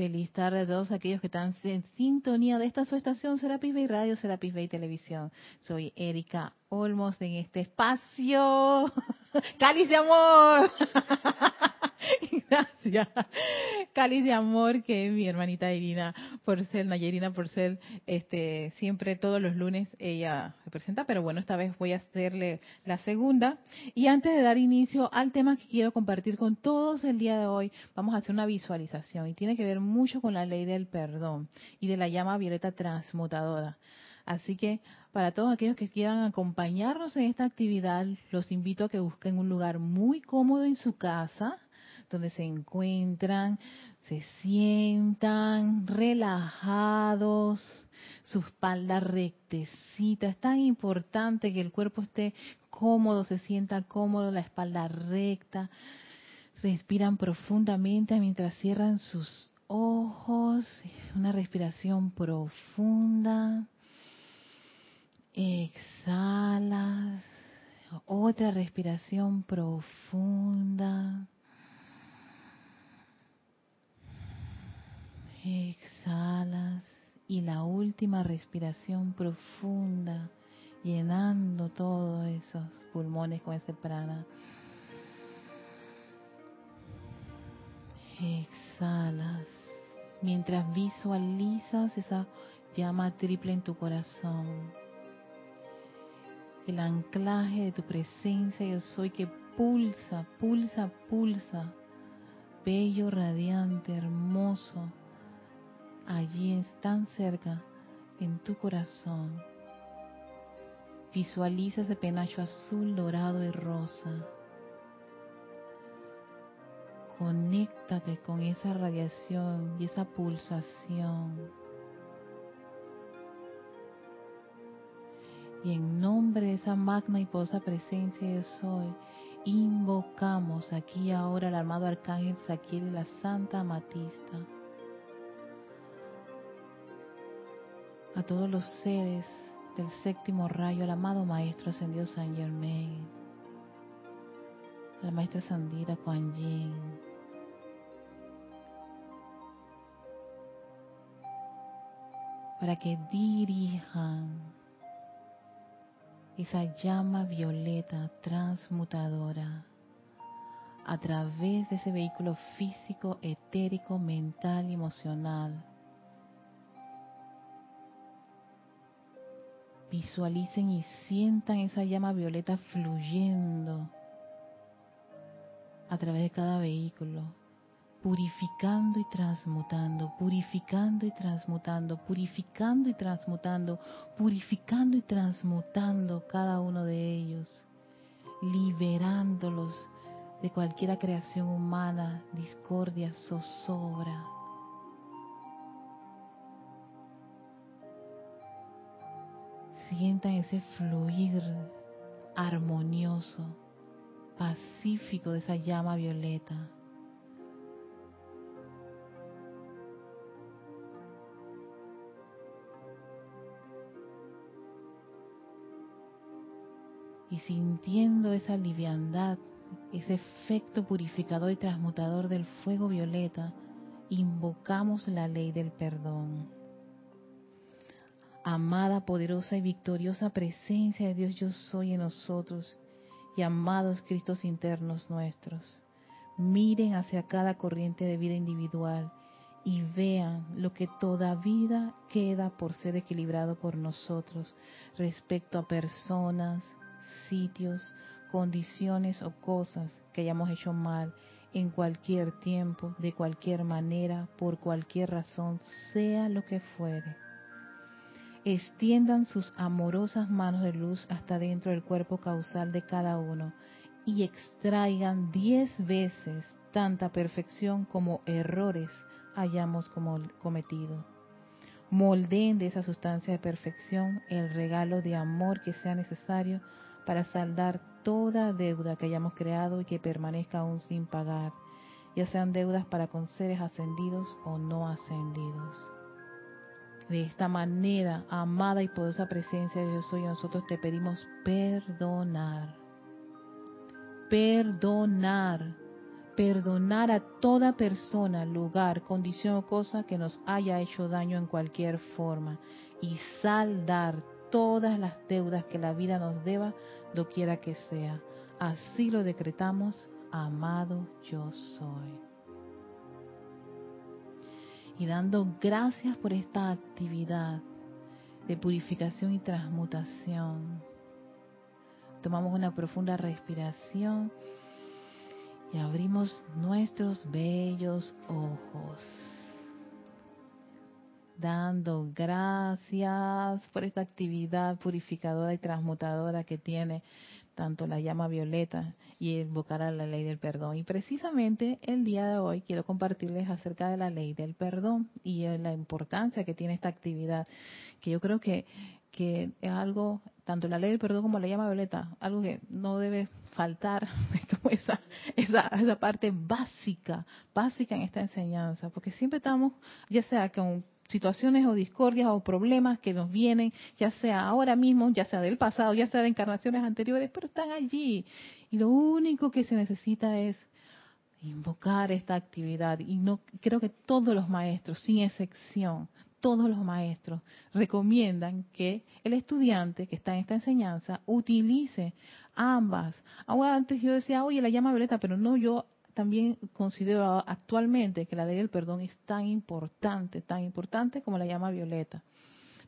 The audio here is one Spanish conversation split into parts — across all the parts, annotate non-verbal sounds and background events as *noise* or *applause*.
Feliz tarde a todos aquellos que están en sintonía de esta su estación Serapis Bay Radio, Serapis Bay Televisión. Soy Erika Olmos en este espacio. *laughs* ¡Cáliz de amor! *laughs* *laughs* Gracias. Cáliz de amor que mi hermanita Irina Porcel, Nayerina Porcel, este, siempre todos los lunes ella representa, pero bueno, esta vez voy a hacerle la segunda. Y antes de dar inicio al tema que quiero compartir con todos el día de hoy, vamos a hacer una visualización y tiene que ver mucho con la ley del perdón y de la llama violeta transmutadora. Así que para todos aquellos que quieran acompañarnos en esta actividad, los invito a que busquen un lugar muy cómodo en su casa, donde se encuentran, se sientan relajados, su espalda rectecita. Es tan importante que el cuerpo esté cómodo, se sienta cómodo, la espalda recta. Respiran profundamente mientras cierran sus ojos. Una respiración profunda. Exhalas. Otra respiración profunda. Exhalas y la última respiración profunda, llenando todos esos pulmones con ese prana. Exhalas mientras visualizas esa llama triple en tu corazón. El anclaje de tu presencia yo soy que pulsa, pulsa, pulsa. Bello, radiante, hermoso allí es tan cerca en tu corazón. Visualiza ese penacho azul, dorado y rosa. Conéctate con esa radiación y esa pulsación. Y en nombre de esa magna y posa presencia de soy, invocamos aquí ahora al amado arcángel Saquiel y la Santa Amatista a todos los seres del séptimo rayo, al amado Maestro Ascendido San Germain, a la Maestra Sandira Kuan Yin, para que dirijan esa llama violeta transmutadora a través de ese vehículo físico, etérico, mental y emocional Visualicen y sientan esa llama violeta fluyendo a través de cada vehículo, purificando y transmutando, purificando y transmutando, purificando y transmutando, purificando y transmutando cada uno de ellos, liberándolos de cualquier creación humana, discordia, zozobra sientan ese fluir armonioso, pacífico de esa llama violeta. Y sintiendo esa liviandad, ese efecto purificador y transmutador del fuego violeta, invocamos la ley del perdón amada, poderosa y victoriosa presencia de Dios yo soy en nosotros y amados Cristos internos nuestros. Miren hacia cada corriente de vida individual y vean lo que todavía queda por ser equilibrado por nosotros respecto a personas, sitios, condiciones o cosas que hayamos hecho mal en cualquier tiempo, de cualquier manera, por cualquier razón, sea lo que fuere extiendan sus amorosas manos de luz hasta dentro del cuerpo causal de cada uno y extraigan diez veces tanta perfección como errores hayamos cometido. Moldeen de esa sustancia de perfección el regalo de amor que sea necesario para saldar toda deuda que hayamos creado y que permanezca aún sin pagar, ya sean deudas para con seres ascendidos o no ascendidos. De esta manera, amada y poderosa presencia de Dios soy, nosotros te pedimos perdonar. Perdonar. perdonar a toda persona, lugar, condición o cosa que nos haya hecho daño en cualquier forma y saldar todas las deudas que la vida nos deba, doquiera que sea. Así lo decretamos, amado yo soy. Y dando gracias por esta actividad de purificación y transmutación. Tomamos una profunda respiración y abrimos nuestros bellos ojos, dando gracias por esta actividad purificadora y transmutadora que tiene tanto la llama violeta y invocar a la ley del perdón. Y precisamente el día de hoy quiero compartirles acerca de la ley del perdón y la importancia que tiene esta actividad, que yo creo que, que es algo, tanto la ley del perdón como la llama violeta, algo que no debe faltar *laughs* esa, esa, esa parte básica, básica en esta enseñanza, porque siempre estamos, ya sea con situaciones o discordias o problemas que nos vienen, ya sea ahora mismo, ya sea del pasado, ya sea de encarnaciones anteriores, pero están allí. Y lo único que se necesita es invocar esta actividad. Y no creo que todos los maestros, sin excepción, todos los maestros recomiendan que el estudiante que está en esta enseñanza utilice ambas. Ahora antes yo decía, oye, la llama violeta, pero no, yo también considero actualmente que la ley del perdón es tan importante, tan importante como la llama violeta.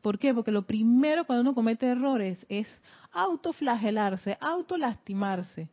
¿Por qué? Porque lo primero cuando uno comete errores es autoflagelarse, autolastimarse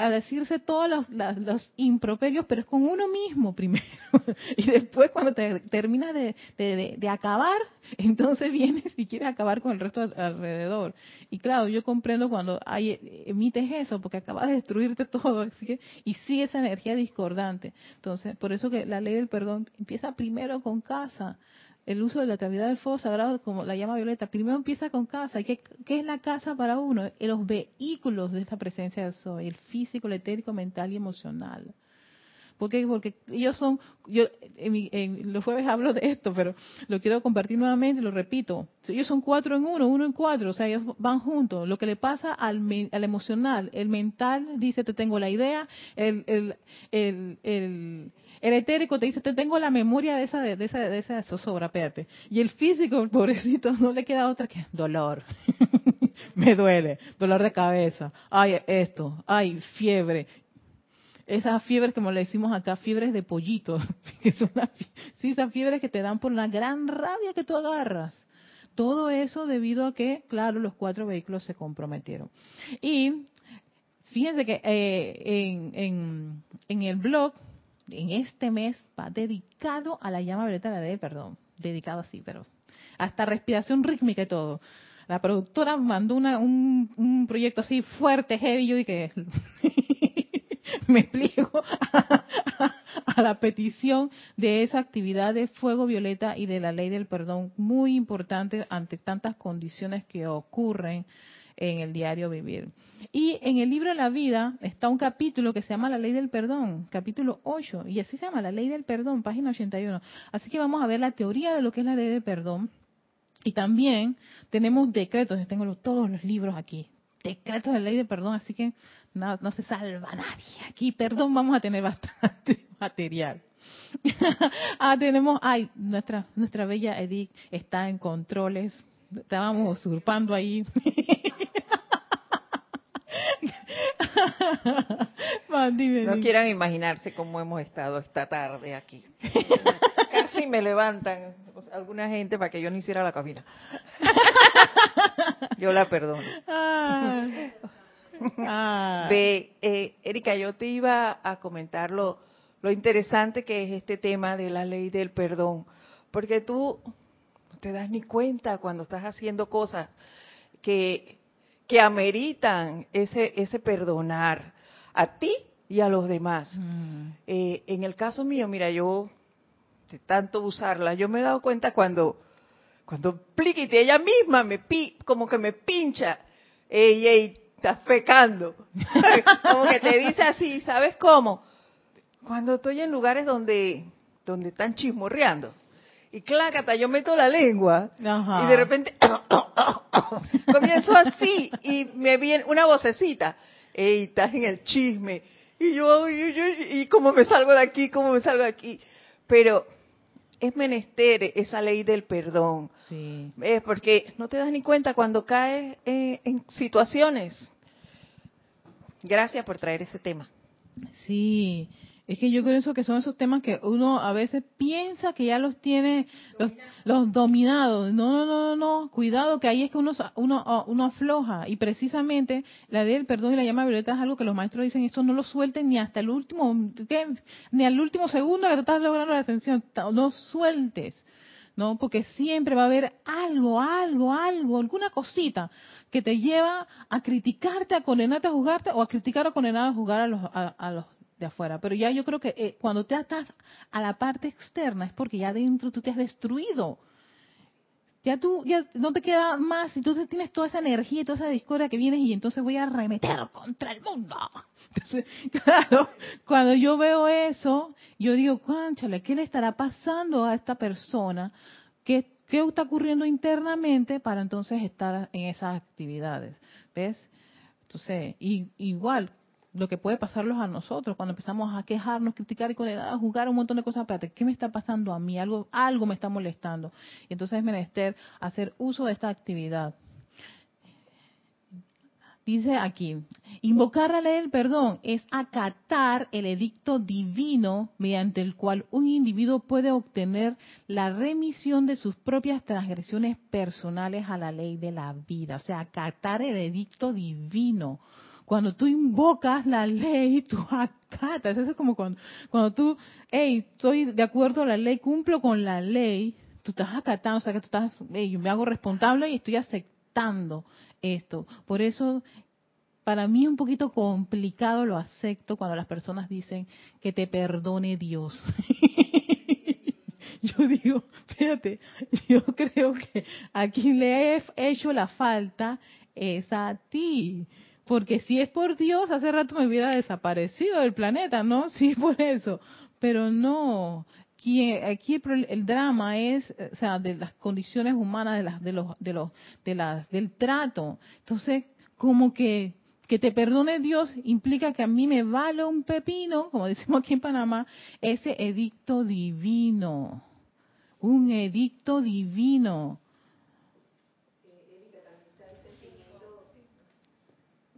a decirse todos los, improperios, pero es con uno mismo primero. *laughs* y después cuando te terminas de, acabar, *laughs* entonces vienes y quieres acabar con el resto alrededor. Y claro, yo comprendo cuando hay, emites eso, porque acabas de destruirte todo, *laughs* y sigue esa energía discordante. Entonces, por eso que la ley del perdón empieza primero con casa el uso de la actividad del fuego sagrado, como la llama Violeta, primero empieza con casa. ¿Qué, ¿Qué, es la casa para uno? Los vehículos de esta presencia del Soy, el físico, el etérico, mental y emocional. ¿Por qué? Porque ellos son, yo en, los jueves hablo de esto, pero lo quiero compartir nuevamente, lo repito. Ellos son cuatro en uno, uno en cuatro, o sea, ellos van juntos. Lo que le pasa al, al emocional, el mental dice, te tengo la idea, el, el, el el etérico te dice, te tengo la memoria de esa, de esa, de esa zozobra, espérate. Y el físico, pobrecito, *laughs* no le queda otra que dolor. *laughs* Me duele, dolor de cabeza, ay, esto, ay, fiebre. Esas fiebres, como le decimos acá, fiebres de pollito. *laughs* sí, esas fiebres que te dan por la gran rabia que tú agarras. Todo eso debido a que, claro, los cuatro vehículos se comprometieron. Y fíjense que eh, en, en, en el blog en este mes va dedicado a la llama violeta de la perdón, dedicado así, pero hasta respiración rítmica y todo. La productora mandó un, un, proyecto así fuerte, heavy, yo dije, *laughs* me explico a, la petición de esa actividad de fuego violeta y de la ley del perdón, muy importante ante tantas condiciones que ocurren en el diario vivir. Y en el libro de la vida está un capítulo que se llama La ley del perdón, capítulo 8, y así se llama La ley del perdón, página 81. Así que vamos a ver la teoría de lo que es la ley del perdón. Y también tenemos decretos, yo tengo todos los libros aquí, decretos de la ley del perdón, así que no, no se salva nadie. Aquí, perdón, vamos a tener bastante *laughs* material. *laughs* ah, tenemos, ay, nuestra, nuestra bella Edith está en controles, estábamos usurpando ahí. *laughs* *laughs* no quieran imaginarse cómo hemos estado esta tarde aquí. *laughs* Casi me levantan alguna gente para que yo no hiciera la cabina. *laughs* Yo la perdono. Ah. Ah. Eh, Erika, yo te iba a comentar lo, lo interesante que es este tema de la ley del perdón, porque tú no te das ni cuenta cuando estás haciendo cosas que que ameritan ese, ese perdonar a ti y a los demás. Mm. Eh, en el caso mío, mira, yo de tanto usarla, yo me he dado cuenta cuando, cuando pliquite, ella misma me pi, como que me pincha, ey, ey, estás pecando. *laughs* como que te dice así, ¿sabes cómo? Cuando estoy en lugares donde, donde están chismorreando y clácata, yo meto la lengua y de repente *coughs* comienzo así y me viene una vocecita, ey, estás en el chisme Y yo, y, cómo me salgo de aquí, cómo me salgo de aquí. Pero es menester esa ley del perdón. Sí. Porque no te das ni cuenta cuando caes en situaciones. Gracias por traer ese tema. Sí, es que yo creo que son esos temas que uno a veces piensa que ya los tiene los, dominados. No, no, no, no, cuidado que ahí es que uno, uno, uno afloja. Y precisamente la ley del perdón y la llama violeta es algo que los maestros dicen, esto no lo suelten ni hasta el último, ni al último segundo que estás logrando la atención. No sueltes. ¿no? Porque siempre va a haber algo, algo, algo, alguna cosita que te lleva a criticarte, a condenarte a juzgarte o a criticar o condenar a juzgar a los, a los de afuera. Pero ya yo creo que eh, cuando te atas a la parte externa es porque ya dentro tú te has destruido. Ya tú, ya no te queda más, entonces tienes toda esa energía y toda esa discordia que vienes y entonces voy a remeter contra el mundo. Entonces, *laughs* claro, cuando yo veo eso, yo digo, cánchale, ¿qué le estará pasando a esta persona? ¿Qué, ¿Qué está ocurriendo internamente para entonces estar en esas actividades? ¿Ves? Entonces, y, igual, lo que puede pasarlos a nosotros cuando empezamos a quejarnos, criticar y a jugar un montón de cosas. Espérate, ¿qué me está pasando a mí? Algo, algo me está molestando. Y entonces es menester hacer uso de esta actividad. Dice aquí, invocar la ley del perdón es acatar el edicto divino mediante el cual un individuo puede obtener la remisión de sus propias transgresiones personales a la ley de la vida. O sea, acatar el edicto divino cuando tú invocas la ley, tú acatas. Eso es como cuando, cuando tú, hey, estoy de acuerdo a la ley, cumplo con la ley, tú estás acatando, o sea que tú estás, hey, yo me hago responsable y estoy aceptando esto. Por eso, para mí es un poquito complicado, lo acepto cuando las personas dicen que te perdone Dios. *laughs* yo digo, fíjate, yo creo que a quien le he hecho la falta es a ti. Porque si es por Dios, hace rato me hubiera desaparecido del planeta, ¿no? *laughs* Es por eso. Pero no. Aquí, el, drama es, o sea, de las condiciones humanas, de las, de los, de los, de las, del trato. Entonces, como que que te perdone Dios implica que a mí me vale un pepino, como *laughs* decimos aquí en Panamá, ese edicto divino. Un edicto divino.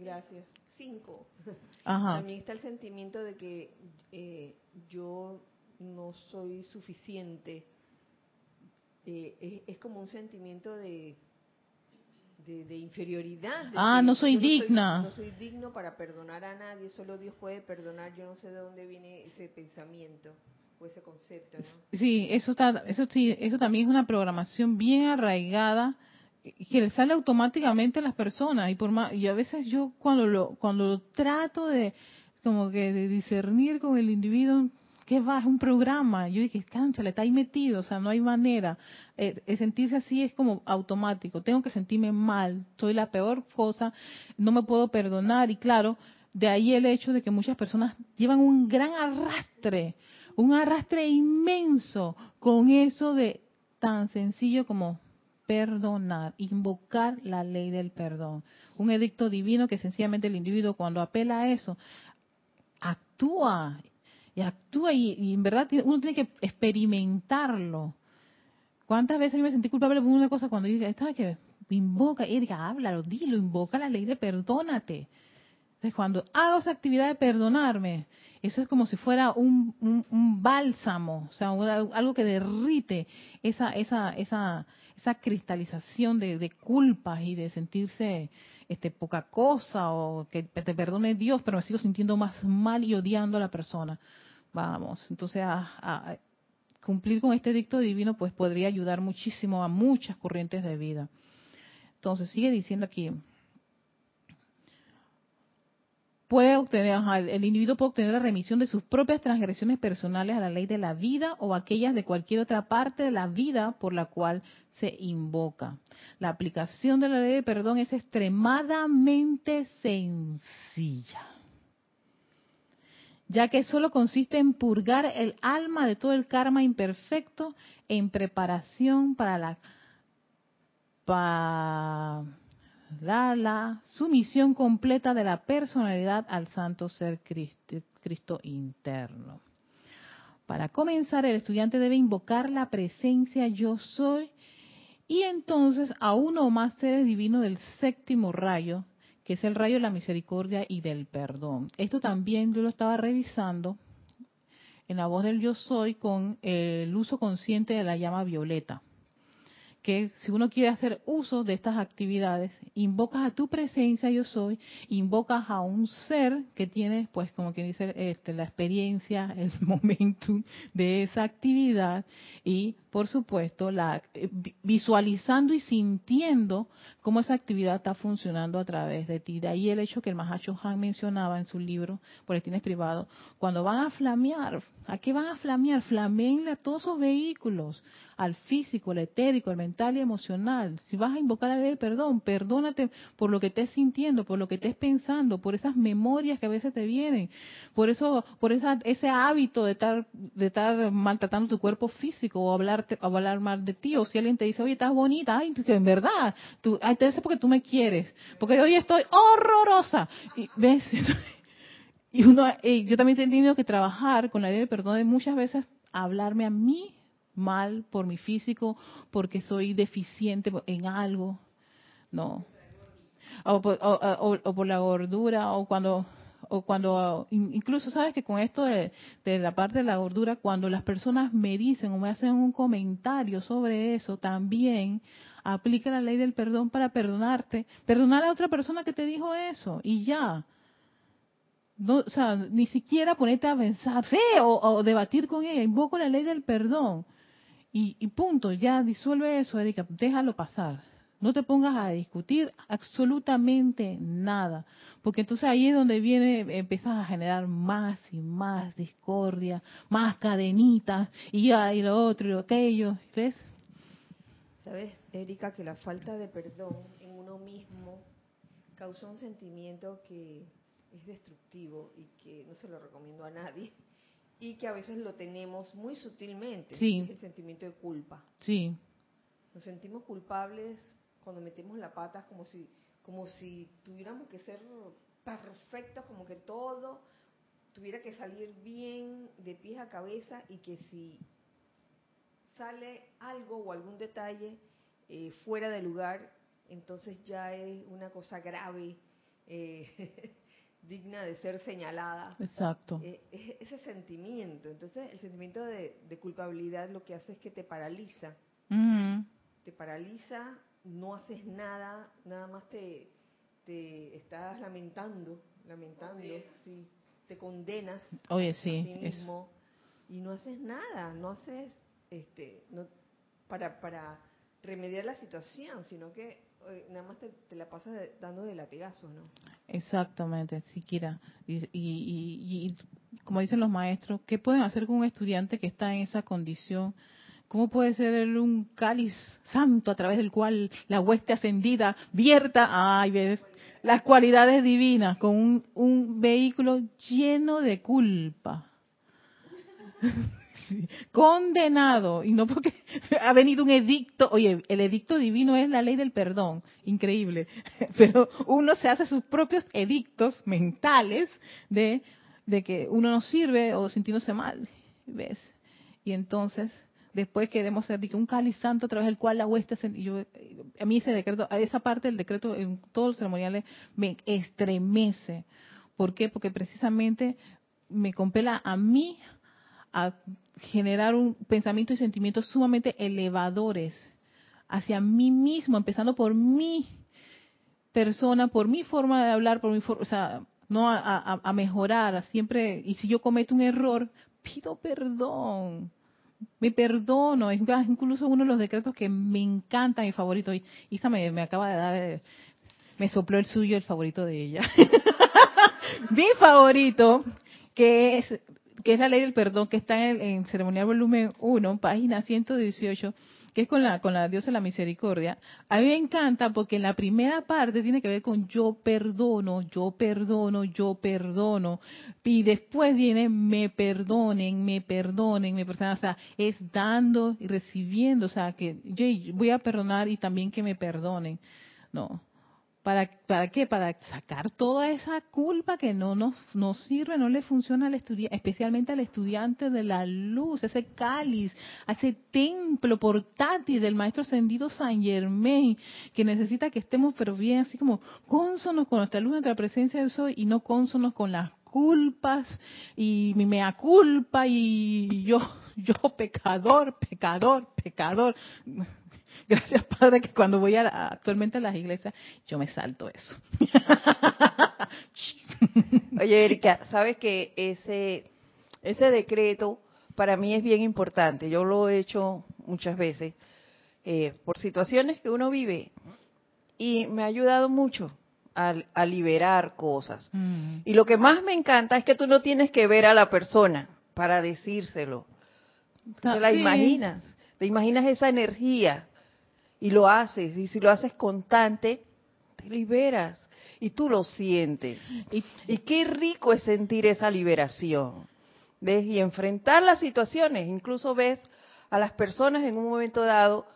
Gracias. Cinco. También está el sentimiento de que eh, yo no soy suficiente. Eh, es, como un sentimiento de, de, inferioridad. ah, no soy digna. no soy digno para perdonar a nadie, solo Dios puede perdonar. Yo no sé de dónde viene ese pensamiento o ese concepto. Sí, eso, está, eso, sí, eso también es una programación bien arraigada que le sale automáticamente a las personas. Y por más, y a veces yo cuando lo cuando lo trato de como que de discernir con el individuo que va es un programa. Yo dije le está ahí metido o sea no hay manera eh, sentirse así es como automático. Tengo que sentirme mal soy la peor cosa no me puedo perdonar. Y claro de ahí el hecho de que muchas personas llevan un gran arrastre un arrastre inmenso con eso de tan sencillo como perdonar, invocar la ley del perdón. Un edicto divino que sencillamente el individuo cuando apela a eso, actúa y actúa y, en verdad uno tiene que experimentarlo. ¿Cuántas veces yo me sentí culpable por una cosa cuando dije, esta que invoca, Erika, háblalo, dilo, invoca la ley de perdónate. Entonces, cuando hago esa actividad de perdonarme, eso es como si fuera un, un, bálsamo, o sea, algo que derrite esa, esa, esa, esa cristalización de, de culpas y de sentirse este, poca cosa o que te perdone Dios, pero me sigo sintiendo más mal y odiando a la persona. Vamos, entonces a, cumplir con este dicto divino pues podría ayudar muchísimo a muchas corrientes de vida. Entonces sigue diciendo aquí, puede obtener, el individuo puede obtener la remisión de sus propias transgresiones personales a la ley de la vida o aquellas de cualquier otra parte de la vida por la cual se invoca. La aplicación de la ley de perdón es extremadamente sencilla, ya que solo consiste en purgar el alma de todo el karma imperfecto en preparación para la da la sumisión completa de la personalidad al santo ser Cristo interno. Para comenzar, el estudiante debe invocar la presencia yo soy y entonces a uno o más seres divinos del séptimo rayo, que es el rayo de la misericordia y del perdón. Esto también yo lo estaba revisando en la voz del yo soy con el uso consciente de la llama violeta que si uno quiere hacer uso de estas actividades, invocas a tu presencia yo soy, invocas a un ser que tiene, pues como quien dice, este, la experiencia, *laughs* el momento de esa actividad y por supuesto, la, eh, visualizando y sintiendo cómo esa actividad está funcionando a través de ti. De ahí el hecho que el Mahacho Han mencionaba en su libro, Boletines Privados, cuando van a flamear, ¿a qué van a flamear? Flameenle a todos esos vehículos, al físico, al etérico, al mental y emocional. Si vas a invocar la ley del perdón, perdónate por lo que estés sintiendo, por lo que estés pensando, por esas memorias que a veces te vienen, por eso, por esa, ese hábito de estar, de estar maltratando tu cuerpo físico o hablar a hablar mal de ti, o si alguien te dice, oye, estás bonita, ay, que en verdad, tú, ay, te porque tú me quieres, porque hoy estoy horrorosa. Y, ¿Ves? *laughs* Y uno, yo también he tenido que trabajar con la ley del perdón de muchas veces hablarme a mí mal por mi físico, porque soy deficiente en algo, no. O, o por la gordura, o cuando o cuando incluso sabes que con esto de, la parte de la gordura, cuando las personas me dicen o me hacen un comentario sobre eso, también aplica la ley del perdón para perdonarte, perdonar a otra persona que te dijo eso y ya. No, o sea, ni siquiera ponerte a pensar, sí, o, debatir con ella, invoco la ley del perdón. Y, y punto, ya disuelve eso, Erika, déjalo pasar. No te pongas a discutir absolutamente nada, porque entonces ahí es donde viene, empiezas a generar más y más discordia, más cadenitas, y ya, y lo otro y lo aquello, ¿ves? Sabes, Erika, que la falta de perdón en uno mismo causa un sentimiento que es destructivo y que no se lo recomiendo a nadie y que a veces lo tenemos muy sutilmente, sí. el sentimiento de culpa. Sí. Nos sentimos culpables cuando metemos la pata como si como si tuviéramos que ser perfectos, como que todo tuviera que salir bien de pies a cabeza y que si sale algo o algún detalle eh, fuera de lugar, entonces ya es una cosa grave, eh, *laughs* digna de ser señalada. Exacto. Eh, ese sentimiento, entonces el sentimiento de, culpabilidad lo que hace es que te paraliza. Te paraliza no haces nada, nada más te, te estás lamentando, lamentando, sí, te condenas Oye, a sí, ti mismo y no haces nada, no haces este no para para remediar la situación, sino que eh, nada más te, la pasas dando de latigazos, ¿no? Exactamente, siquiera. Y, y, y, y, como dicen los maestros, ¿qué pueden hacer con un estudiante que está en esa condición ¿Cómo puede ser un cáliz santo a través del cual la hueste ascendida vierta, ay, las cualidades divinas con un, vehículo lleno de culpa? *laughs* *laughs* condenado, y no porque *laughs* ha venido un edicto, oye, el edicto divino es la ley del perdón, increíble, *laughs* pero uno se hace sus propios edictos mentales de, de que uno no sirve o sintiéndose mal, ¿ves? Y entonces después que debemos ser un cáliz santo a través del cual la hueste yo a mí ese decreto esa parte del decreto en todos los ceremoniales me estremece ¿por qué? porque precisamente me compela a mí a generar un pensamiento y sentimientos sumamente elevadores hacia mí mismo empezando por mi persona por mi forma de hablar por mi forma o sea no a, a mejorar siempre y si yo cometo un error pido perdón me perdono, es incluso uno de los decretos que me encanta, mi favorito. Isa me, me acaba de dar, eh, me sopló el suyo, el favorito de ella. *laughs* mi favorito, que es, que es la ley del perdón, que está en, en Ceremonial Volumen 1, página 118, que es con la, con la diosa de la misericordia, a mí me encanta porque en la primera parte tiene que ver con yo perdono, yo perdono, yo perdono, y después viene me perdonen, me perdonen, me perdonen, o sea, es dando y recibiendo, o sea, que yo voy a perdonar y también que me perdonen, no. ¿Para, ¿Para qué? Para sacar toda esa culpa que no nos, sirve, no le funciona al estudiante, especialmente al estudiante de la luz, ese cáliz, ese templo portátil del Maestro Ascendido San Germain, que necesita que estemos pero bien, así como cónsonos con nuestra luz, nuestra presencia del sol y no cónsonos con las culpas y mi mea culpa y yo, yo pecador, pecador, pecador. *laughs* Gracias, Padre, que cuando voy a, actualmente a las iglesias, yo me salto eso. *laughs* Oye, Erika, sabes que ese, ese decreto para mí es bien importante. Yo lo he hecho muchas veces eh, por situaciones que uno vive y me ha ayudado mucho a, a liberar cosas. Mm. Y lo que más me encanta es que tú no tienes que ver a la persona para decírselo. Te la imaginas, te imaginas esa energía y lo haces. Y si lo haces constante, te liberas y tú lo sientes. Y, qué rico es sentir esa liberación. ¿Ves? Y enfrentar las situaciones. Incluso ves a las personas en un momento dado,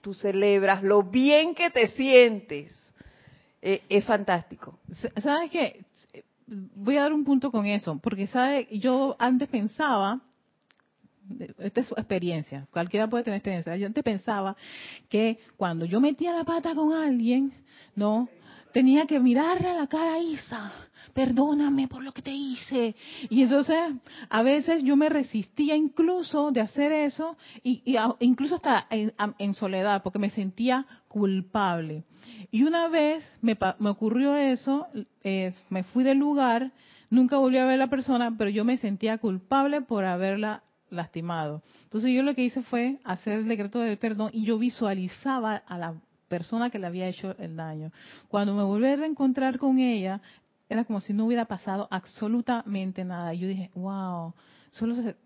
tú celebras lo bien que te sientes. Eh, es fantástico. ¿Sabes qué? Voy a dar un punto con eso, porque ¿sabes? yo antes pensaba esta es su experiencia, cualquiera puede tener experiencia. Yo antes pensaba que cuando yo metía la pata con alguien, no, tenía que mirarle a la cara Isa, perdóname por lo que te hice. Y entonces a veces yo me resistía incluso de hacer eso, y, incluso hasta en, soledad, porque me sentía culpable. Y una vez me, me ocurrió eso, eh, me fui del lugar, nunca volví a ver a la persona, pero yo me sentía culpable por haberla lastimado. Entonces yo lo que hice fue hacer el decreto del perdón y yo visualizaba a la persona que le había hecho el daño. Cuando me volví a reencontrar con ella, era como si no hubiera pasado absolutamente nada. Yo dije, wow, solo se,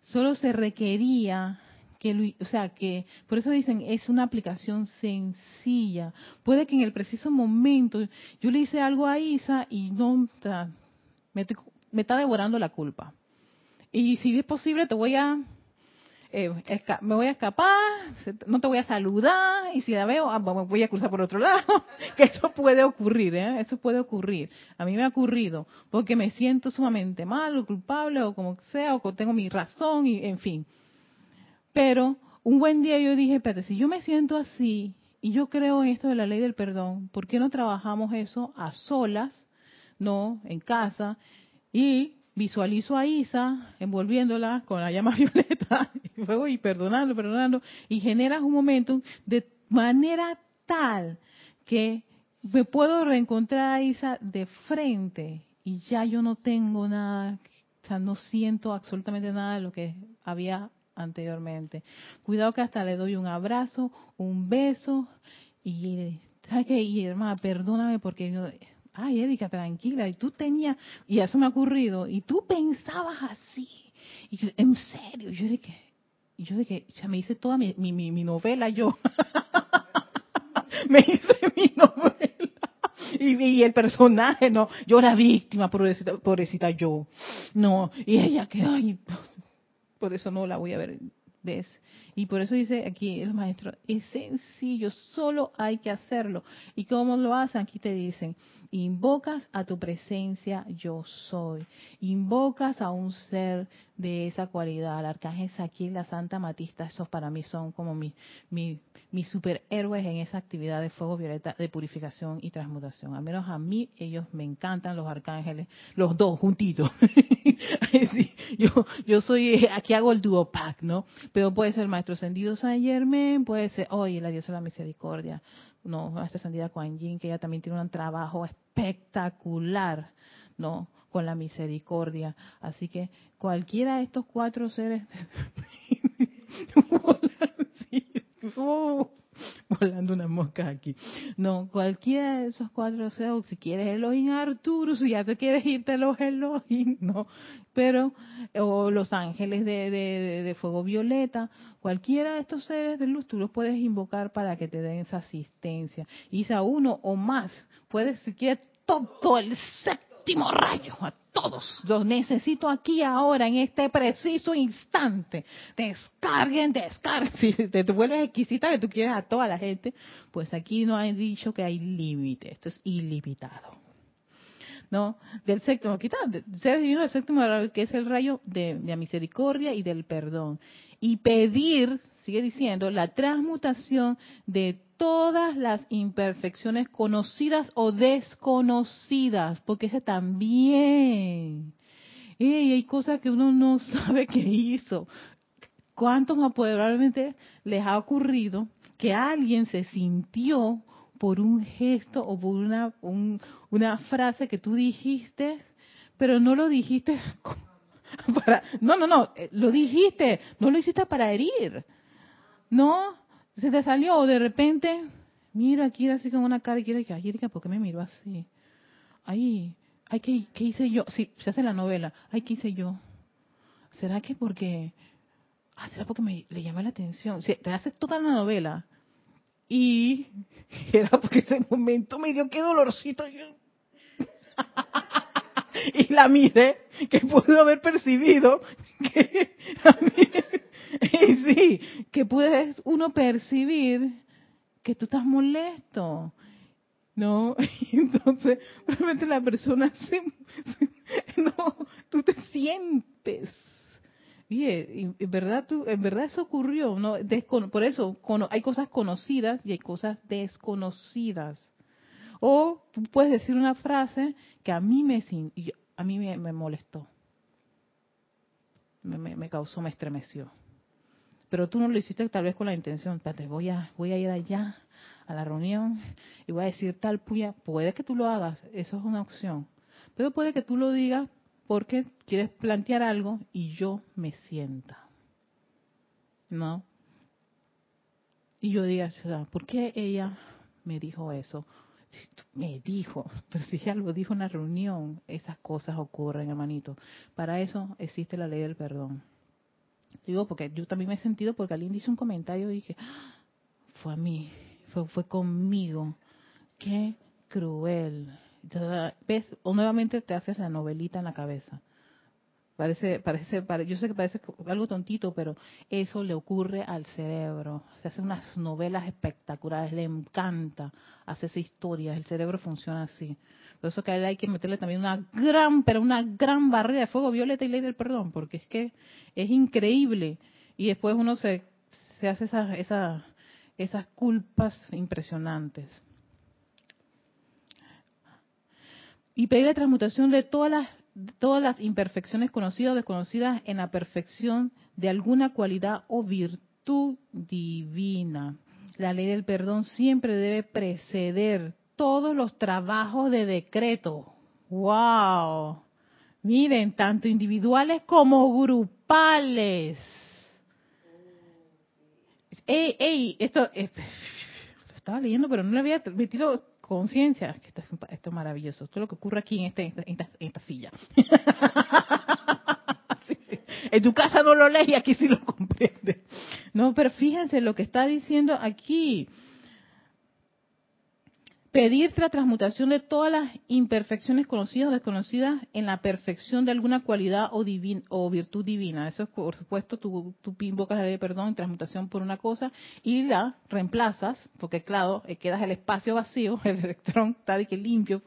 solo se requería que, o sea, que por eso dicen, es una aplicación sencilla. Puede que en el preciso momento yo le hice algo a Isa y no, me, me está devorando la culpa y si es posible, te voy a, eh, me voy a escapar, no te voy a saludar, y si la veo, ah, voy a cruzar por otro lado. *laughs* que eso puede ocurrir, ¿eh? Eso puede ocurrir. A mí me ha ocurrido, porque me siento sumamente mal o culpable, o como sea, o tengo mi razón, y en fin. Pero un buen día yo dije, espérate, si yo me siento así, y yo creo en esto de la ley del perdón, ¿por qué no trabajamos eso a solas, no, en casa, y visualizo a Isa envolviéndola con la llama *laughs* violeta y luego y perdonando, perdonando y generas un momento de manera tal que me puedo reencontrar a Isa de frente y ya yo no tengo nada, o sea, no siento absolutamente nada de lo que había anteriormente. Cuidado que hasta le doy un abrazo, un beso y ¿sabes qué? Y hermana, perdóname porque ay, Erika, tranquila, y tú tenías, y eso me ha ocurrido, y tú pensabas así, y en serio, yo dije, y yo dije, ya me hice toda mi, mi, mi, novela yo, *laughs* me hice mi novela, y, el personaje, no, yo era víctima, pobrecita, pobrecita yo, no, y ella que, ay, por eso no la voy a ver, ¿ves? Y por eso dice aquí el maestro, es sencillo, solo hay que hacerlo. ¿Y cómo lo hacen? Aquí te dicen, invocas a tu presencia yo soy, invocas a un ser de esa cualidad, el arcángel aquí la Santa Matista, esos para mí son como mis mi, mi superhéroes en esa actividad de fuego violeta de purificación y transmutación. Al menos a mí ellos me encantan los arcángeles, los dos juntitos. *laughs* yo, yo soy, aquí hago el duopac, ¿no? Pero puede ser el Maestro Ascendido San Germain, puede ser, oye, la diosa de la misericordia, no, Maestra Ascendida Kuan Yin, que ella también tiene un trabajo espectacular, ¿no? Con la misericordia. Así que cualquiera de estos cuatro seres uh, *laughs* volando una mosca aquí. No, cualquiera de esos cuatro seres, si quieres Elohim Arturo, si ya te quieres irte los Elohim, *laughs* no, pero, o los ángeles de, de, de, fuego violeta, cualquiera de estos seres de luz, tú los puedes invocar para que te den esa asistencia. Y a uno o más, puedes, si quieres, todo el sector séptimo rayo a todos. Los necesito aquí ahora, en este preciso instante. Descarguen, descarguen. *laughs* Si te, vuelves exquisita que tú quieres a toda la gente, pues aquí no hay dicho que hay límite. Esto es ilimitado. ¿no? Del séptimo, quita, ser divino del séptimo rayo, que es el rayo de, de, la misericordia y del perdón. Y pedir, sigue diciendo, la transmutación de todas las imperfecciones conocidas o desconocidas, porque ese también. y hay cosas que uno no *laughs* sabe que hizo. ¿Cuántos probablemente les ha ocurrido que alguien se sintió por un gesto o por una, una frase que tú dijiste, pero no lo dijiste *laughs* para... No, no, no, eh, lo dijiste, no lo hiciste para herir. No, se te salió o de repente, mira aquí así con una cara y quiere que, ay, Erika, ¿por qué me miró así? Ay, ay, ¿qué, ¿qué, hice yo? Sí, se hace la novela. Ay, ¿qué hice yo? ¿Será que porque, ah, será porque me, le llama la atención? Sí, te hace toda la novela. Y *laughs* era porque ese momento me dio qué dolorcito. *laughs* y la miré, que pudo haber percibido que *laughs* a *laughs* sí, que puede uno percibir que tú estás molesto. ¿No? *laughs* entonces, realmente la persona *laughs* se, no, tú te sientes. Y en verdad, tú, en verdad eso ocurrió, ¿no? por eso hay cosas conocidas y hay cosas desconocidas. O tú puedes decir una frase que a mí me, a mí me, molestó, me, me, causó, me estremeció pero tú no lo hiciste tal vez con la intención, espérate, voy a, voy a ir allá a la reunión y voy a decir tal puya, puede que tú lo hagas, eso es una opción, pero puede que tú lo digas porque quieres plantear algo y yo me sienta, ¿no? Y yo diga, ¿por qué ella me dijo eso? Me dijo, *laughs* pero si ella lo dijo en la reunión, esas cosas ocurren, hermanito. Para eso existe la ley del perdón. Digo, porque yo también me he sentido, porque alguien dice un comentario y dije, ah, fue a mí, fue, fue conmigo. Qué cruel. ¿Ves? O nuevamente te haces la novelita en la cabeza. Parece, parece, yo sé que parece algo tontito, pero eso le ocurre al cerebro. Se hace unas novelas espectaculares, le encanta hacerse historias. El cerebro funciona así. Por eso que hay que meterle también una gran, pero una gran barrera de fuego violeta y ley del perdón, porque es que es increíble. Y después uno se, se hace esas, esas, esas culpas impresionantes. Y pedir la transmutación de todas las todas las imperfecciones conocidas o desconocidas en la perfección de alguna cualidad o virtud divina. La ley del perdón siempre debe preceder todos los trabajos de decreto. ¡Wow! Miren, tanto individuales como grupales. ¡Ey, ey! Esto, *laughs* esto estaba leyendo, pero no le había metido conciencia, que esto, esto, es maravilloso, esto es lo que ocurre aquí en, este, en, esta, silla. *laughs* En tu casa no lo lees y aquí sí lo comprende. No, pero fíjense lo que está diciendo aquí pedir la transmutación de todas las imperfecciones conocidas o desconocidas en la perfección de alguna cualidad o, o virtud divina. Eso es, por supuesto, tú, invocas la ley de perdón, transmutación por una cosa y la reemplazas, porque claro, eh, quedas el espacio vacío, *laughs* el electrón está de que limpio,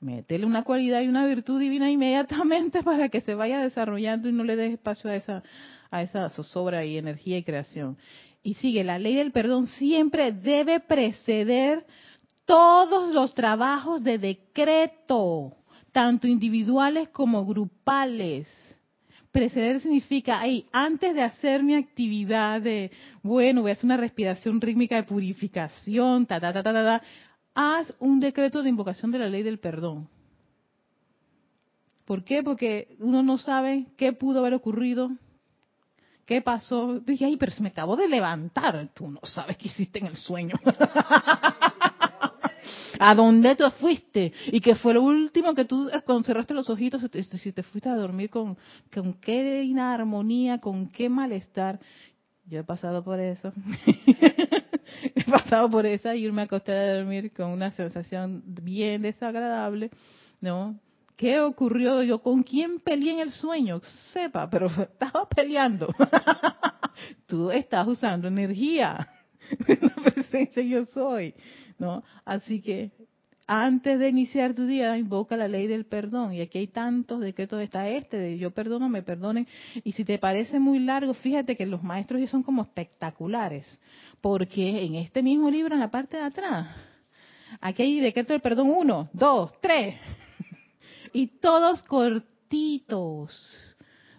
métele una cualidad y una virtud divina inmediatamente *laughs* para que se vaya desarrollando y no le des espacio a esa, a esa zozobra y energía y creación. Y sigue, la ley del perdón siempre debe preceder todos los trabajos de decreto, tanto individuales como grupales. Preceder significa, ahí, antes de hacer mi actividad de, bueno, voy a hacer una respiración rítmica de purificación, ta, ta, ta, ta, ta, haz un decreto de invocación de la ley del perdón. ¿Por qué? Porque uno no sabe qué pudo haber ocurrido, qué pasó. Dije, ay, pero se me acabó de levantar. Tú no sabes qué hiciste en el sueño. *laughs* ¿A dónde tú fuiste? Y que fue lo último que tú, cerraste los ojitos, si te fuiste a dormir con, con qué inarmonía, con qué malestar. Yo he pasado por eso. *laughs* he pasado por esa y me acosté a dormir con una sensación bien desagradable, ¿no? ¿Qué ocurrió? Yo, ¿con quién peleé en el sueño? Sepa, pero *laughs* estaba peleando. *laughs* Tú estás usando energía. La presencia yo soy. ¿No? Así que antes de iniciar tu día, invoca la ley del perdón. Y aquí hay tantos decretos, está este, de yo perdono, me perdonen. Y si te parece muy largo, fíjate que los maestros ya son como espectaculares. Porque en este mismo libro, en la parte de atrás, aquí hay decreto del perdón uno, dos, tres. *laughs* Y todos cortitos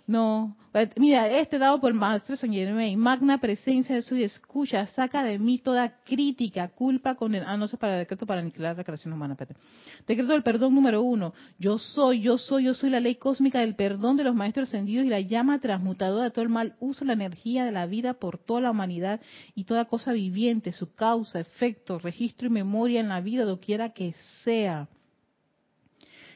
no, mira, este dado por Maestro San Germain, magna presencia de su escucha, saca de mí toda crítica, culpa, con el, ah, no sé, para el decreto para aniquilar la creación humana, espérate. Decreto del perdón número uno, yo soy, yo soy, yo soy la ley cósmica del perdón de los Maestros Ascendidos y la llama transmutadora de todo el mal. Uso, la energía de la vida por toda la humanidad y toda cosa viviente, su causa, efecto, registro y memoria en la vida, doquiera que sea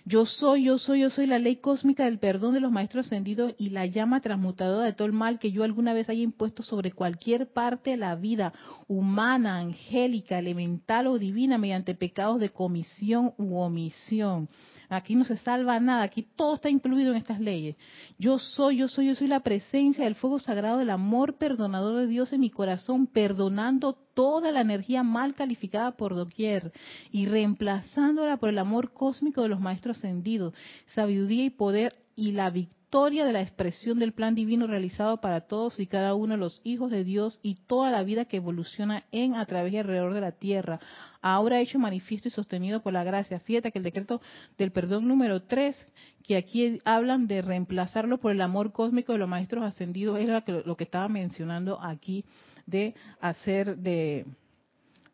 yo soy, yo soy, yo soy la ley cósmica del perdón de los maestros ascendidos y la llama transmutadora de todo el mal que yo alguna vez haya impuesto sobre cualquier parte de la vida humana, angélica, elemental o divina mediante pecados de comisión u omisión. Aquí no se salva nada, aquí todo está incluido en estas leyes. Yo soy, yo soy, yo soy la presencia del fuego sagrado del amor perdonador de Dios en mi corazón, perdonando toda la energía mal calificada por doquier y reemplazándola por el amor cósmico de los maestros ascendidos, sabiduría y poder y la victoria de la expresión del plan divino realizado para todos y cada uno de los hijos de Dios y toda la vida que evoluciona en, a través y alrededor de la tierra, ahora hecho manifiesto y sostenido por la gracia. Fíjate que el decreto del perdón número 3, que aquí hablan de reemplazarlo por el amor cósmico de los maestros ascendidos, era lo que estaba mencionando aquí de hacer de,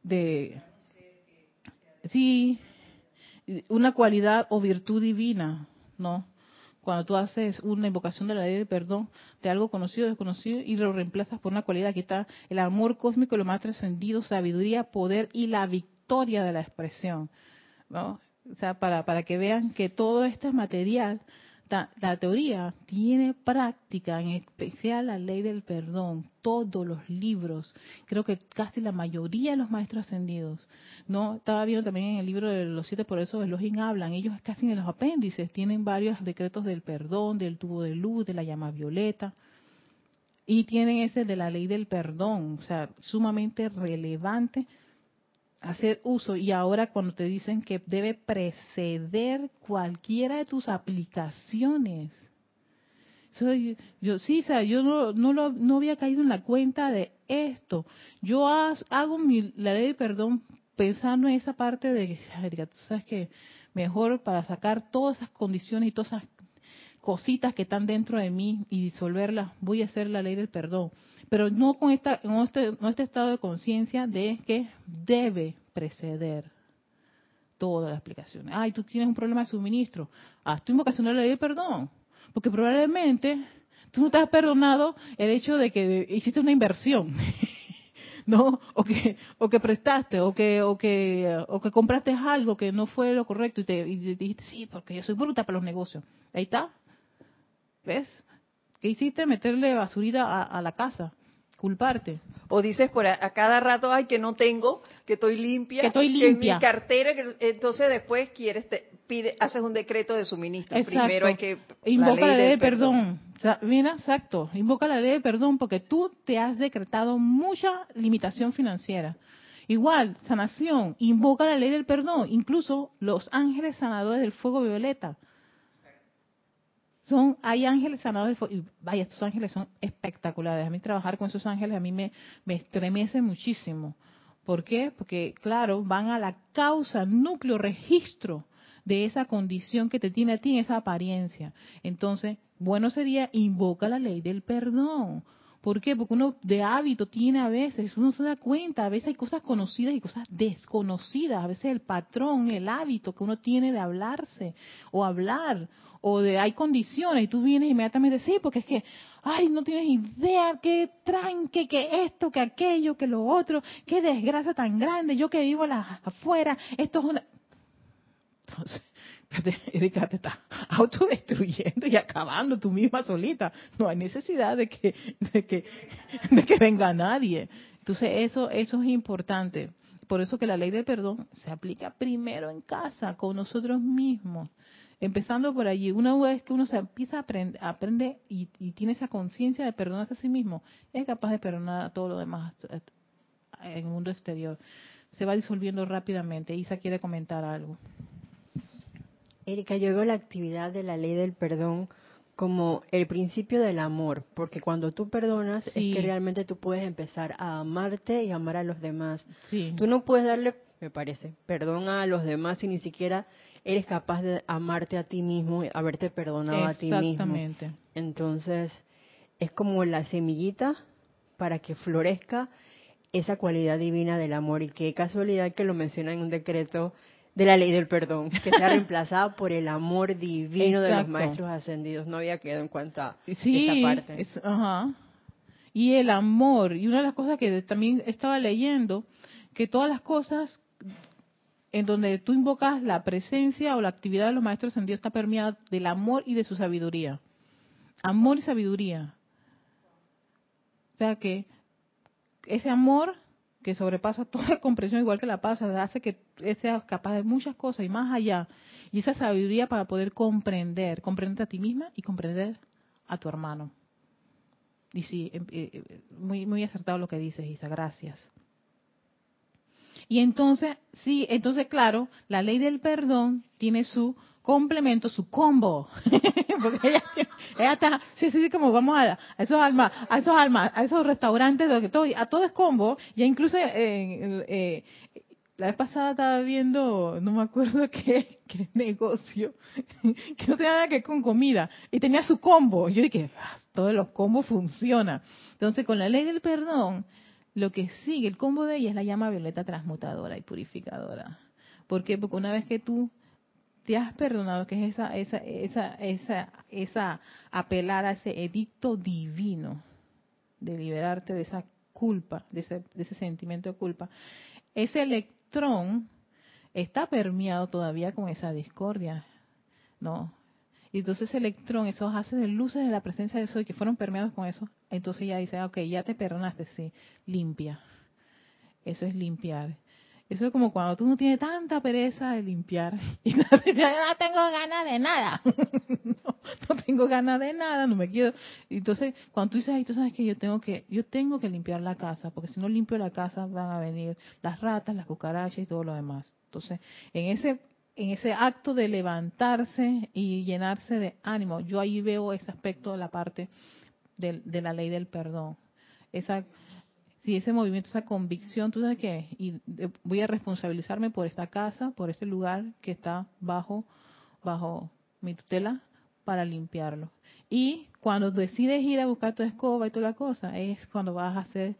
de sí, una cualidad o virtud divina, ¿no? Cuando tú haces una invocación de la ley de perdón de algo conocido o desconocido y lo reemplazas por una cualidad, aquí está el amor cósmico, lo más trascendido, sabiduría, poder y la victoria de la expresión, ¿no? O sea, para, para que vean que todo esto es material la teoría tiene práctica, en especial la ley del perdón, todos los libros, creo que casi la mayoría de los maestros ascendidos, no estaba viendo también en el libro de los siete por eso Elohim hablan, ellos casi en los apéndices tienen varios decretos del perdón, del tubo de luz, de la llama violeta, y tienen ese de la ley del perdón, o sea, sumamente relevante hacer uso y ahora cuando te dicen que debe preceder cualquiera de tus aplicaciones. yo, sí, o sea, yo no, no, lo, no había caído en la cuenta de esto. Yo hago mi, la ley de perdón pensando en esa parte de que, tú sabes que mejor para sacar todas esas condiciones y todas esas cositas que están dentro de mí y disolverlas, voy a hacer la ley del perdón pero no con esta, este, este, estado de conciencia de que debe preceder toda la explicación. Ay, tú tienes un problema de suministro. Haz tu invocación de la ley de perdón. Porque probablemente tú no te has perdonado el hecho de que hiciste una inversión. *laughs* ¿no? O que, o que prestaste, o que, o que, o que compraste algo que no fue lo correcto y te, dijiste, sí, porque yo soy bruta para los negocios. Ahí está. ¿Ves? ¿Qué hiciste? Meterle basurita a la casa culparte. O dices por a, cada rato, ay, que no tengo, que estoy limpia, que estoy limpia. Que mi cartera, entonces después quieres, te, pide, haces un decreto de suministro. Primero hay que... Invoca la ley, de perdón. mira, exacto, invoca la ley de perdón porque tú te has decretado mucha limitación financiera. Igual, sanación, invoca la ley del perdón. Incluso los ángeles sanadores del fuego violeta son, hay ángeles sanadores, y vaya, estos ángeles son espectaculares. A mí trabajar con esos ángeles a mí me, me estremece muchísimo. ¿Por qué? Porque, claro, van a la causa, núcleo, registro de esa condición que te tiene a ti esa apariencia. Entonces, bueno sería invoca la ley del perdón. ¿Por qué? Porque uno de hábito tiene a veces, uno se da cuenta, a veces hay cosas conocidas y cosas desconocidas, a veces el patrón, el hábito que uno tiene de hablarse o hablar, o de hay condiciones y tú vienes inmediatamente, sí, porque es que, ay, no tienes idea, qué tranque, que esto, que aquello, que lo otro, qué desgracia tan grande, yo que vivo afuera, esto es una... Entonces, Erika te está autodestruyendo y acabando tú misma solita. No hay necesidad de que, de que, de que venga nadie. Entonces eso, eso es importante. Por eso que la ley del perdón se aplica primero en casa, con nosotros mismos. Empezando por allí, una vez que uno se empieza a aprender, aprende y, tiene esa conciencia de perdonarse a sí mismo, es capaz de perdonar a todo lo demás eh, en el mundo exterior. Se va disolviendo rápidamente. Isa quiere comentar algo. Erika, yo veo la actividad de la ley del perdón como el principio del amor, porque cuando tú perdonas es que realmente tú puedes empezar a amarte y amar a los demás. Tú no puedes darle, me parece, perdón a los demás si ni siquiera eres capaz de amarte a ti mismo, y haberte perdonado a ti mismo. Exactamente. Entonces, es como la semillita para que florezca esa cualidad divina del amor y qué casualidad que lo menciona en un decreto de la ley del perdón, que sea *laughs* reemplazada por el amor divino de los maestros ascendidos. No había quedado en cuenta esa parte. ajá. Y el amor, y una de las cosas que también estaba leyendo, que todas las cosas en donde tú invocas la presencia o la actividad de los maestros ascendidos está permeada del amor y de su sabiduría. Amor y sabiduría. O sea que ese amor que sobrepasa *laughs* toda comprensión igual que la paz, hace que seas capaz de muchas cosas y más allá. Y esa sabiduría para poder comprender, comprender a ti misma y comprender a tu hermano. Y sí, em, eh, eh, muy, muy acertado lo que dices, Isa, gracias. Y entonces, sí, entonces claro, la ley del perdón tiene su complemento, su combo. *laughs* Porque ella, ella, está, sí, sí, sí, como vamos a, esos almas, a esos almas, a esos restaurantes donde todo, a todo es combo, ya incluso eh, eh, la vez pasada estaba viendo, no me acuerdo *laughs* qué, qué negocio, que no tenía nada que ver con comida, y tenía su combo. Yo dije, ah, todos los combos funcionan. Entonces, con la ley del perdón, lo que sigue, el combo de ella es la llama violeta transmutadora y purificadora. ¿Por qué? Porque una vez que tú te has perdonado, que es esa, esa, esa, esa, esa apelar a ese edicto divino de liberarte de esa culpa, de ese, de ese sentimiento de culpa, ese electrón está permeado todavía con esa discordia, ¿no? Y entonces ese electrón, esos haces de luces de la presencia de Soy que fueron permeados con eso, entonces ya dice, ok, ya te perdonaste, sí, limpia. Eso es limpiar. Eso es como cuando tú no tienes tanta pereza de limpiar *laughs* y no, tengo ganas de nada. *laughs* no, tengo ganas de nada, no me quiero. Entonces, cuando tú dices, ay, tú sabes que yo tengo que yo tengo que limpiar la casa, porque si no limpio la casa van a venir las ratas, las cucarachas y todo lo demás. Entonces, en ese en ese acto de levantarse y llenarse de ánimo, yo ahí veo ese aspecto de la parte de, de la ley del perdón. Esa si ese movimiento, esa convicción, tú sabes qué, y voy a responsabilizarme por esta casa, por este lugar que está bajo, bajo mi tutela para limpiarlo. Y cuando decides ir a buscar tu escoba y toda la cosa, es cuando vas a hacer,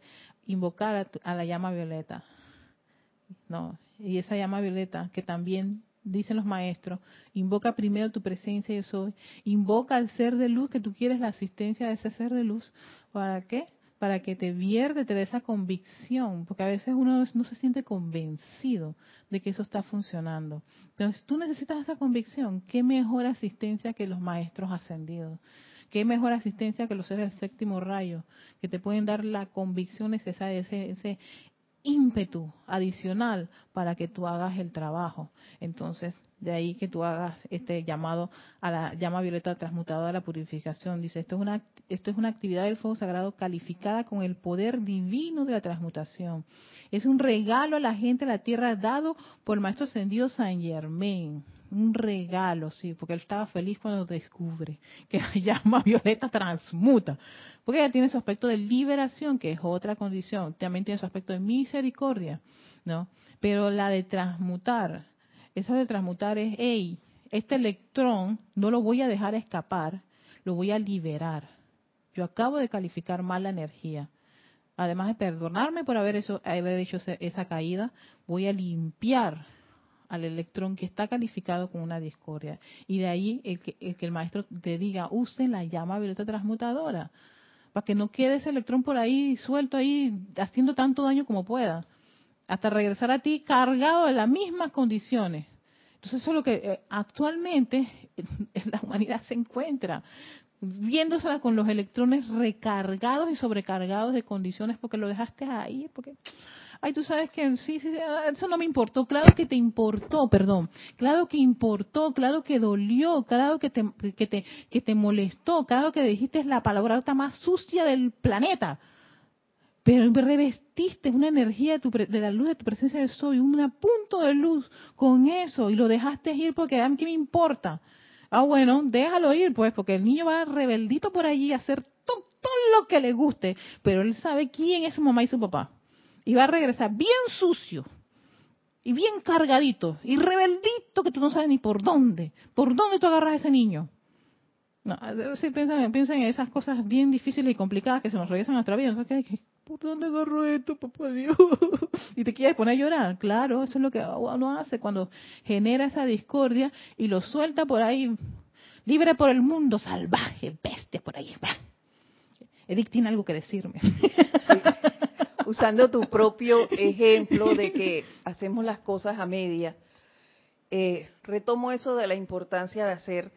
invocar a, la llama violeta. No, y esa llama violeta que también dicen los maestros, invoca primero tu presencia yo soy, invoca al ser de luz que tú quieres la asistencia de ese ser de luz, ¿para qué? para que te vierde, te dé esa convicción, porque a veces uno no se siente convencido de que eso está funcionando. Entonces, tú necesitas esa convicción. ¿Qué mejor asistencia que los maestros ascendidos? ¿Qué mejor asistencia que los seres del séptimo rayo? Que te pueden dar la convicción necesaria, ese, ese ímpetu adicional para que tú hagas el trabajo. Entonces, de ahí que tú hagas este llamado a la llama violeta transmutada de la purificación. Dice, esto es, una, esto es una actividad del fuego sagrado calificada con el poder divino de la transmutación. Es un regalo a la gente de la tierra dado por el maestro ascendido San Germain. Un regalo, sí, porque él estaba feliz cuando descubre que la *laughs* llama violeta transmuta. Porque ella tiene su aspecto de liberación, que es otra condición. También tiene su aspecto de misericordia, ¿no? Pero la de transmutar, esa de transmutar es, hey, este electrón no lo voy a dejar escapar, lo voy a liberar. Yo acabo de calificar mal la energía. Además de perdonarme por haber, eso, haber hecho esa caída, voy a limpiar al electrón que está calificado con una discordia. Y de ahí el que el, que el maestro te diga, usen la llama violeta transmutadora, para que no quede ese electrón por ahí suelto ahí, haciendo tanto daño como pueda hasta regresar a ti cargado de las mismas condiciones. Entonces eso es lo que eh, actualmente *laughs* la humanidad se encuentra, viéndosela con los electrones recargados y sobrecargados de condiciones porque lo dejaste ahí, porque ay, tú sabes que sí, sí, ah, eso no me importó, claro que te importó, perdón, claro que importó, claro que dolió, claro que te, que te, que te molestó, claro que dijiste la palabra más sucia del planeta, pero revestiste una energía de, de, la luz de tu presencia de soy, un punto de luz con eso y lo dejaste ir porque a mí qué me importa. Ah, bueno, déjalo ir pues, porque el niño va rebeldito por allí a hacer todo, lo que le guste, pero él sabe quién es su mamá y su papá. Y va a regresar bien sucio y bien cargadito y rebeldito que tú no sabes ni por dónde, por dónde tú agarras a ese niño. No, sí, piensan, en esas cosas bien difíciles y complicadas que se nos regresan a nuestra vida. ¿Por dónde agarro esto, papá Dios? y te quieres poner a llorar. Claro, eso es lo que uno hace cuando genera esa discordia y lo suelta por ahí, libre por el mundo, salvaje, bestia por ahí. Edith tiene algo que decirme. Usando tu propio ejemplo de que hacemos las cosas a media, eh, retomo eso de la importancia de hacer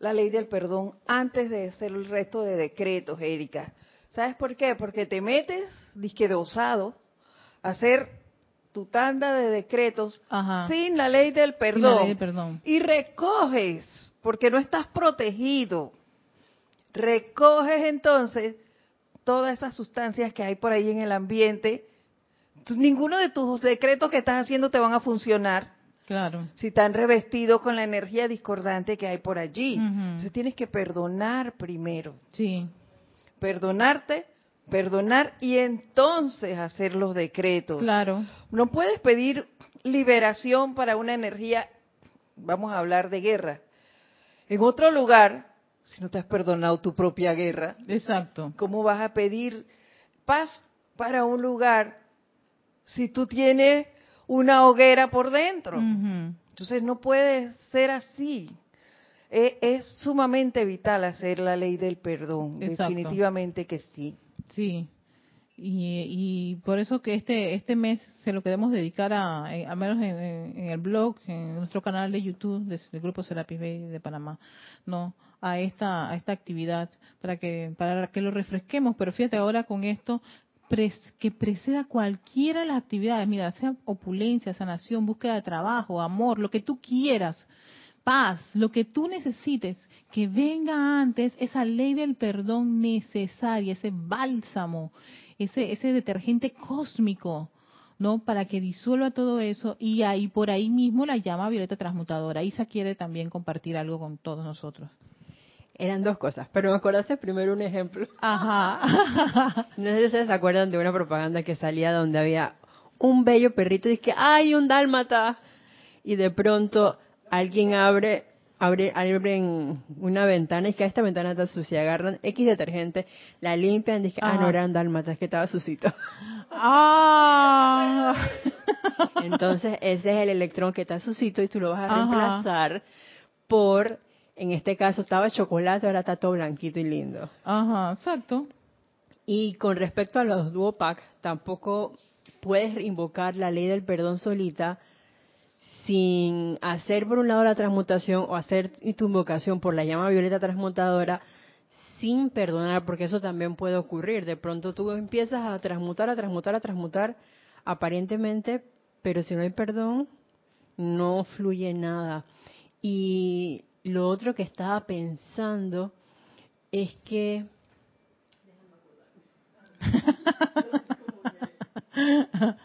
la ley del perdón antes de hacer el resto de decretos, Erika. ¿Sabes por qué? Porque te metes, disque de osado, a hacer tu tanda de decretos sin la ley del perdón, perdón. Y recoges, porque no estás protegido. Recoges entonces todas esas sustancias que hay por ahí en el ambiente. Ninguno de tus decretos que estás haciendo te van a funcionar Claro. Si están revestidos con la energía discordante que hay por allí. Entonces tienes que perdonar primero. Sí. Perdonarte, perdonar y entonces hacer los decretos. Claro. No puedes pedir liberación para una energía, vamos a hablar de guerra. En otro lugar, si no te has perdonado tu propia guerra. Exacto. ¿Cómo vas a pedir paz para un lugar si tú tienes una hoguera por dentro. Entonces no puede ser así. E, es, sumamente vital hacer la ley del perdón, definitivamente que sí. Sí. Y, por eso que este este mes se lo queremos dedicar a, eh, al menos en, el blog, en nuestro canal de YouTube del grupo Serapis Bay de Panamá, no, a esta a esta actividad para que para que lo refresquemos. Pero fíjate ahora con esto que preceda cualquiera de las actividades, mira, sea opulencia, sanación, búsqueda de trabajo, amor, lo que tú quieras, paz, lo que tú necesites, que venga antes esa ley del perdón necesaria, ese bálsamo, ese, ese detergente cósmico, ¿no? Para que disuelva todo eso y ahí por ahí mismo la llama violeta transmutadora. Isa quiere también compartir algo con todos nosotros. Eran dos cosas, pero me acordaste primero un ejemplo. Ajá. *laughs* no sé si ustedes se acuerdan de una propaganda que salía donde había un bello perrito y que hay un dálmata y de pronto alguien abre abre abren una ventana y que esta ventana está sucia, agarran X detergente, la limpian y dicen, ah, no eran dálmatas, que estaba sucito. Ah. Entonces ese es el electrón que está sucito y tú lo vas a reemplazar por en este caso estaba chocolate, ahora está todo blanquito y lindo. Ajá, exacto. Y con respecto a los duopac, tampoco puedes invocar la ley del perdón solita sin hacer por un lado la transmutación o hacer tu invocación por la llama violeta transmutadora sin perdonar, porque eso también puede ocurrir. De pronto tú empiezas a transmutar, a transmutar, a transmutar, aparentemente, pero si no hay perdón, no fluye nada. Y lo otro que estaba pensando es que... *laughs*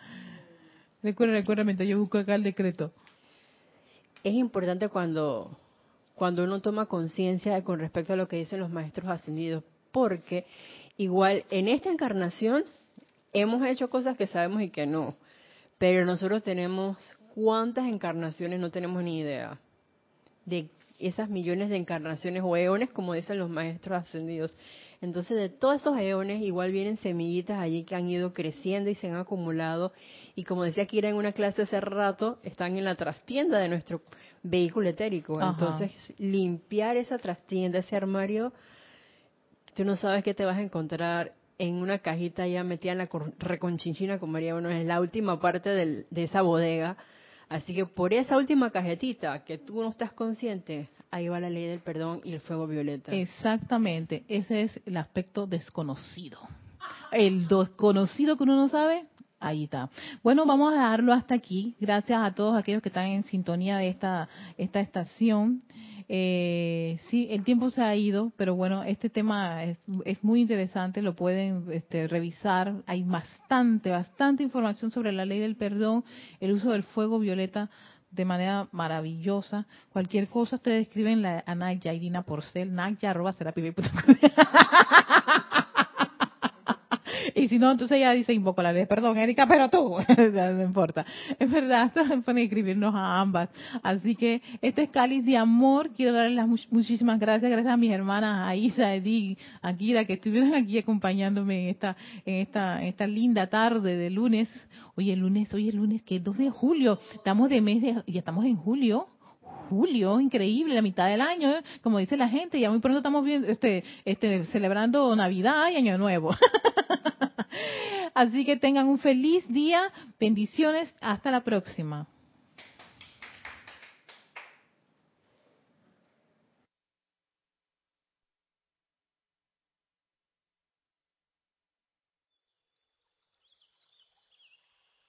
recuerda, recuerda mientras yo busco acá el decreto. Es importante cuando, cuando uno toma conciencia con respecto a lo que dicen los maestros ascendidos, porque igual en esta encarnación hemos hecho cosas que sabemos y que no, pero nosotros tenemos cuántas encarnaciones no tenemos ni idea de esas millones de encarnaciones o eones, como dicen los maestros ascendidos. Entonces, de todos esos eones, igual vienen semillitas allí que han ido creciendo y se han acumulado. Y como decía Kira en una clase hace rato, están en la trastienda de nuestro vehículo etérico. Entonces, limpiar esa trastienda, ese armario, tú no sabes qué te vas a encontrar en una cajita ya metida en la reconchinchina, como haría uno, en la última parte de esa bodega Así que por esa última cajetita que tú no estás consciente, ahí va la ley del perdón y el fuego violeta. Exactamente, ese es el aspecto desconocido. El desconocido que uno no sabe, ahí está. Bueno, vamos a dejarlo hasta aquí. Gracias a todos aquellos que están en sintonía de esta, esta estación. Eh, sí, el tiempo se ha ido, pero bueno, este tema es, muy interesante, lo pueden este, revisar. Hay bastante, bastante información sobre la ley del perdón, el uso del fuego violeta de manera maravillosa. Cualquier cosa ustedes escriben la, a Naya Irina Porcel, naya *laughs* y si no, entonces ella dice, invoco la ley, perdón, Erika, pero tú, *laughs* no importa. Es verdad, *laughs* pueden escribirnos a ambas. Así que este es cáliz de amor. Quiero darles las muchísimas gracias, gracias a mis hermanas, a Isa, Edith, a Kira, que estuvieron aquí acompañándome en esta, en esta, en esta linda tarde de lunes. Hoy el lunes, hoy el lunes, que es 2 de julio. Estamos de mes de, ya estamos en julio julio, increíble, la mitad del año, ¿eh? como dice la gente, ya muy pronto estamos viendo, este, este, celebrando Navidad y Año Nuevo. *laughs* Así que tengan un feliz día, bendiciones, hasta la próxima.